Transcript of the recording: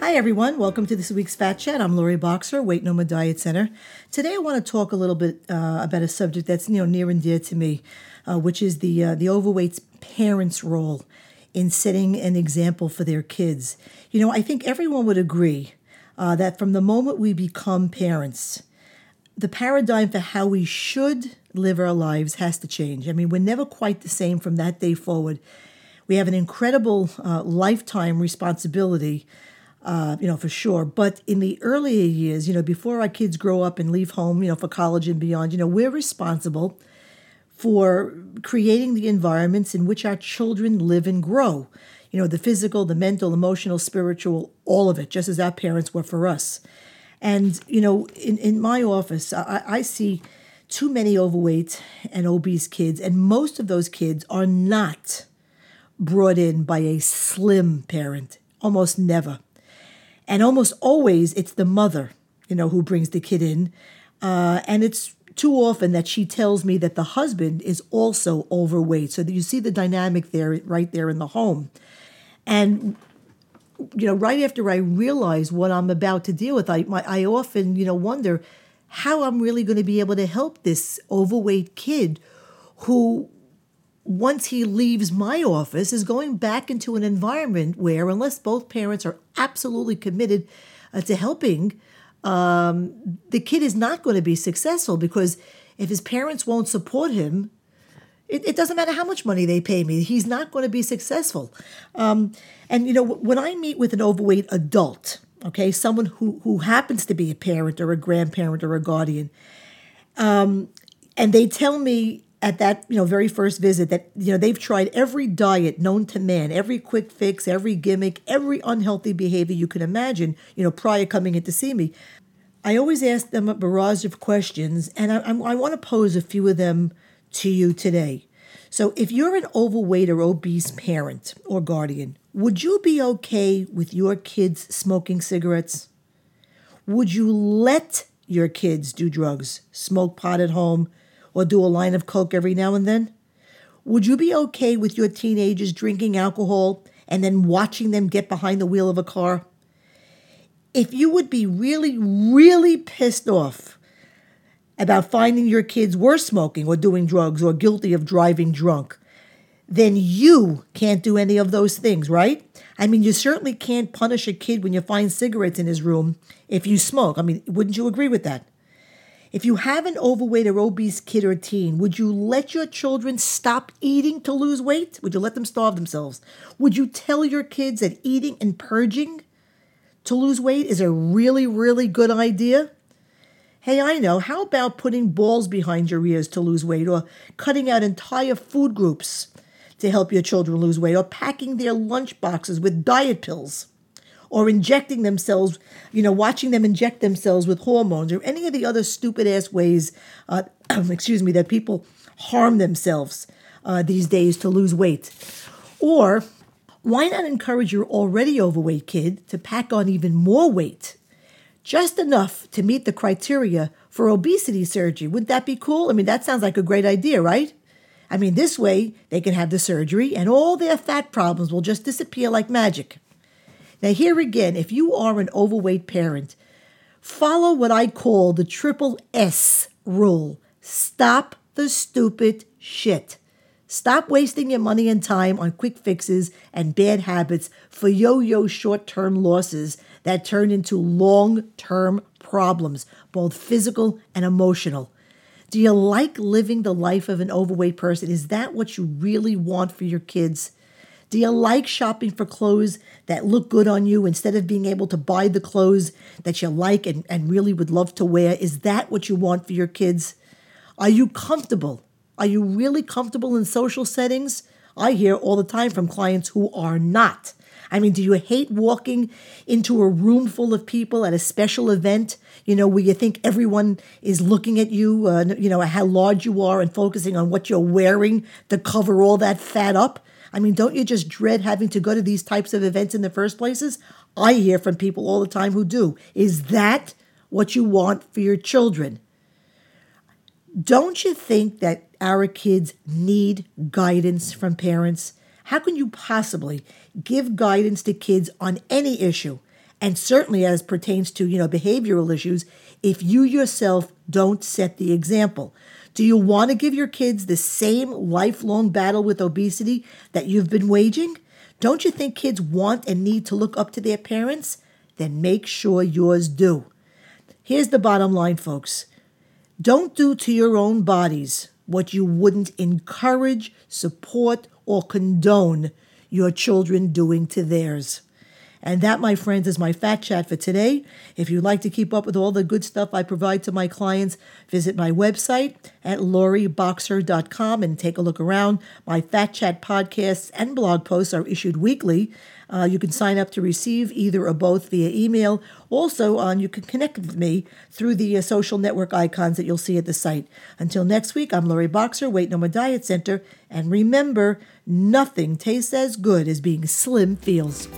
Hi, everyone. Welcome to this week's Fat Chat. I'm Laurie Boxer, Weight No More Diet Center. Today, I want to talk a little bit uh, about a subject that's you know near and dear to me, uh, which is the uh, the overweight's parents' role in setting an example for their kids. You know, I think everyone would agree uh, that from the moment we become parents, the paradigm for how we should live our lives has to change. I mean, we're never quite the same from that day forward. We have an incredible uh, lifetime responsibility uh, you know, for sure. But in the earlier years, you know, before our kids grow up and leave home, you know, for college and beyond, you know, we're responsible for creating the environments in which our children live and grow. You know, the physical, the mental, emotional, spiritual, all of it, just as our parents were for us. And, you know, in, in my office, I, I see too many overweight and obese kids, and most of those kids are not brought in by a slim parent, almost never. And almost always it's the mother, you know, who brings the kid in. Uh, and it's too often that she tells me that the husband is also overweight. So you see the dynamic there, right there in the home. And you know, right after I realize what I'm about to deal with, I my, I often you know wonder how I'm really going to be able to help this overweight kid who once he leaves my office, is going back into an environment where, unless both parents are absolutely committed uh, to helping, um, the kid is not going to be successful because if his parents won't support him, it, it, doesn't matter how much money they pay me, he's not going to be successful. Um, and, you know, when I meet with an overweight adult, okay, someone who, who happens to be a parent or a grandparent or a guardian, um, and they tell me at that you know very first visit that you know they've tried every diet known to man every quick fix every gimmick every unhealthy behavior you can imagine you know prior coming in to see me. I always ask them a barrage of questions and i, I want to pose a few of them to you today. So if you're an overweight or obese parent or guardian would you be okay with your kids smoking cigarettes? Would you let your kids do drugs smoke pot at home or do a line of coke every now and then? Would you be okay with your teenagers drinking alcohol and then watching them get behind the wheel of a car? If you would be really, really pissed off about finding your kids were smoking or doing drugs or guilty of driving drunk, then you can't do any of those things, right? I mean, you certainly can't punish a kid when you find cigarettes in his room if you smoke. I mean, wouldn't you agree with that? If you have an overweight or obese kid or teen, would you let your children stop eating to lose weight? Would you let them starve themselves? Would you tell your kids that eating and purging to lose weight is a really, really good idea? Hey, I know. How about putting balls behind your ears to lose weight or cutting out entire food groups to help your children lose weight or packing their lunch boxes with diet pills? Or injecting themselves, you know, watching them inject themselves with hormones or any of the other stupid ass ways, uh, excuse me, that people harm themselves uh, these days to lose weight. Or why not encourage your already overweight kid to pack on even more weight? Just enough to meet the criteria for obesity surgery. Wouldn't that be cool? I mean, that sounds like a great idea, right? I mean, this way they can have the surgery and all their fat problems will just disappear like magic. Now, here again, if you are an overweight parent, follow what I call the triple S rule stop the stupid shit. Stop wasting your money and time on quick fixes and bad habits for yo yo short term losses that turn into long term problems, both physical and emotional. Do you like living the life of an overweight person? Is that what you really want for your kids? Do you like shopping for clothes that look good on you instead of being able to buy the clothes that you like and, and really would love to wear? Is that what you want for your kids? Are you comfortable? Are you really comfortable in social settings? I hear all the time from clients who are not. I mean, do you hate walking into a room full of people at a special event, you know, where you think everyone is looking at you, uh, you know, how large you are and focusing on what you're wearing to cover all that fat up? I mean, don't you just dread having to go to these types of events in the first places? I hear from people all the time who do. Is that what you want for your children? Don't you think that our kids need guidance from parents? How can you possibly give guidance to kids on any issue and certainly as pertains to, you know, behavioral issues, if you yourself don't set the example. Do you want to give your kids the same lifelong battle with obesity that you've been waging? Don't you think kids want and need to look up to their parents? Then make sure yours do. Here's the bottom line, folks. Don't do to your own bodies what you wouldn't encourage, support, or condone your children doing to theirs. And that, my friends, is my fat chat for today. If you'd like to keep up with all the good stuff I provide to my clients, visit my website at laurieboxer.com and take a look around. My fat chat podcasts and blog posts are issued weekly. Uh, you can sign up to receive either or both via email. Also, uh, you can connect with me through the uh, social network icons that you'll see at the site. Until next week, I'm Laurie Boxer, Weight No More Diet Center. And remember, nothing tastes as good as being slim feels.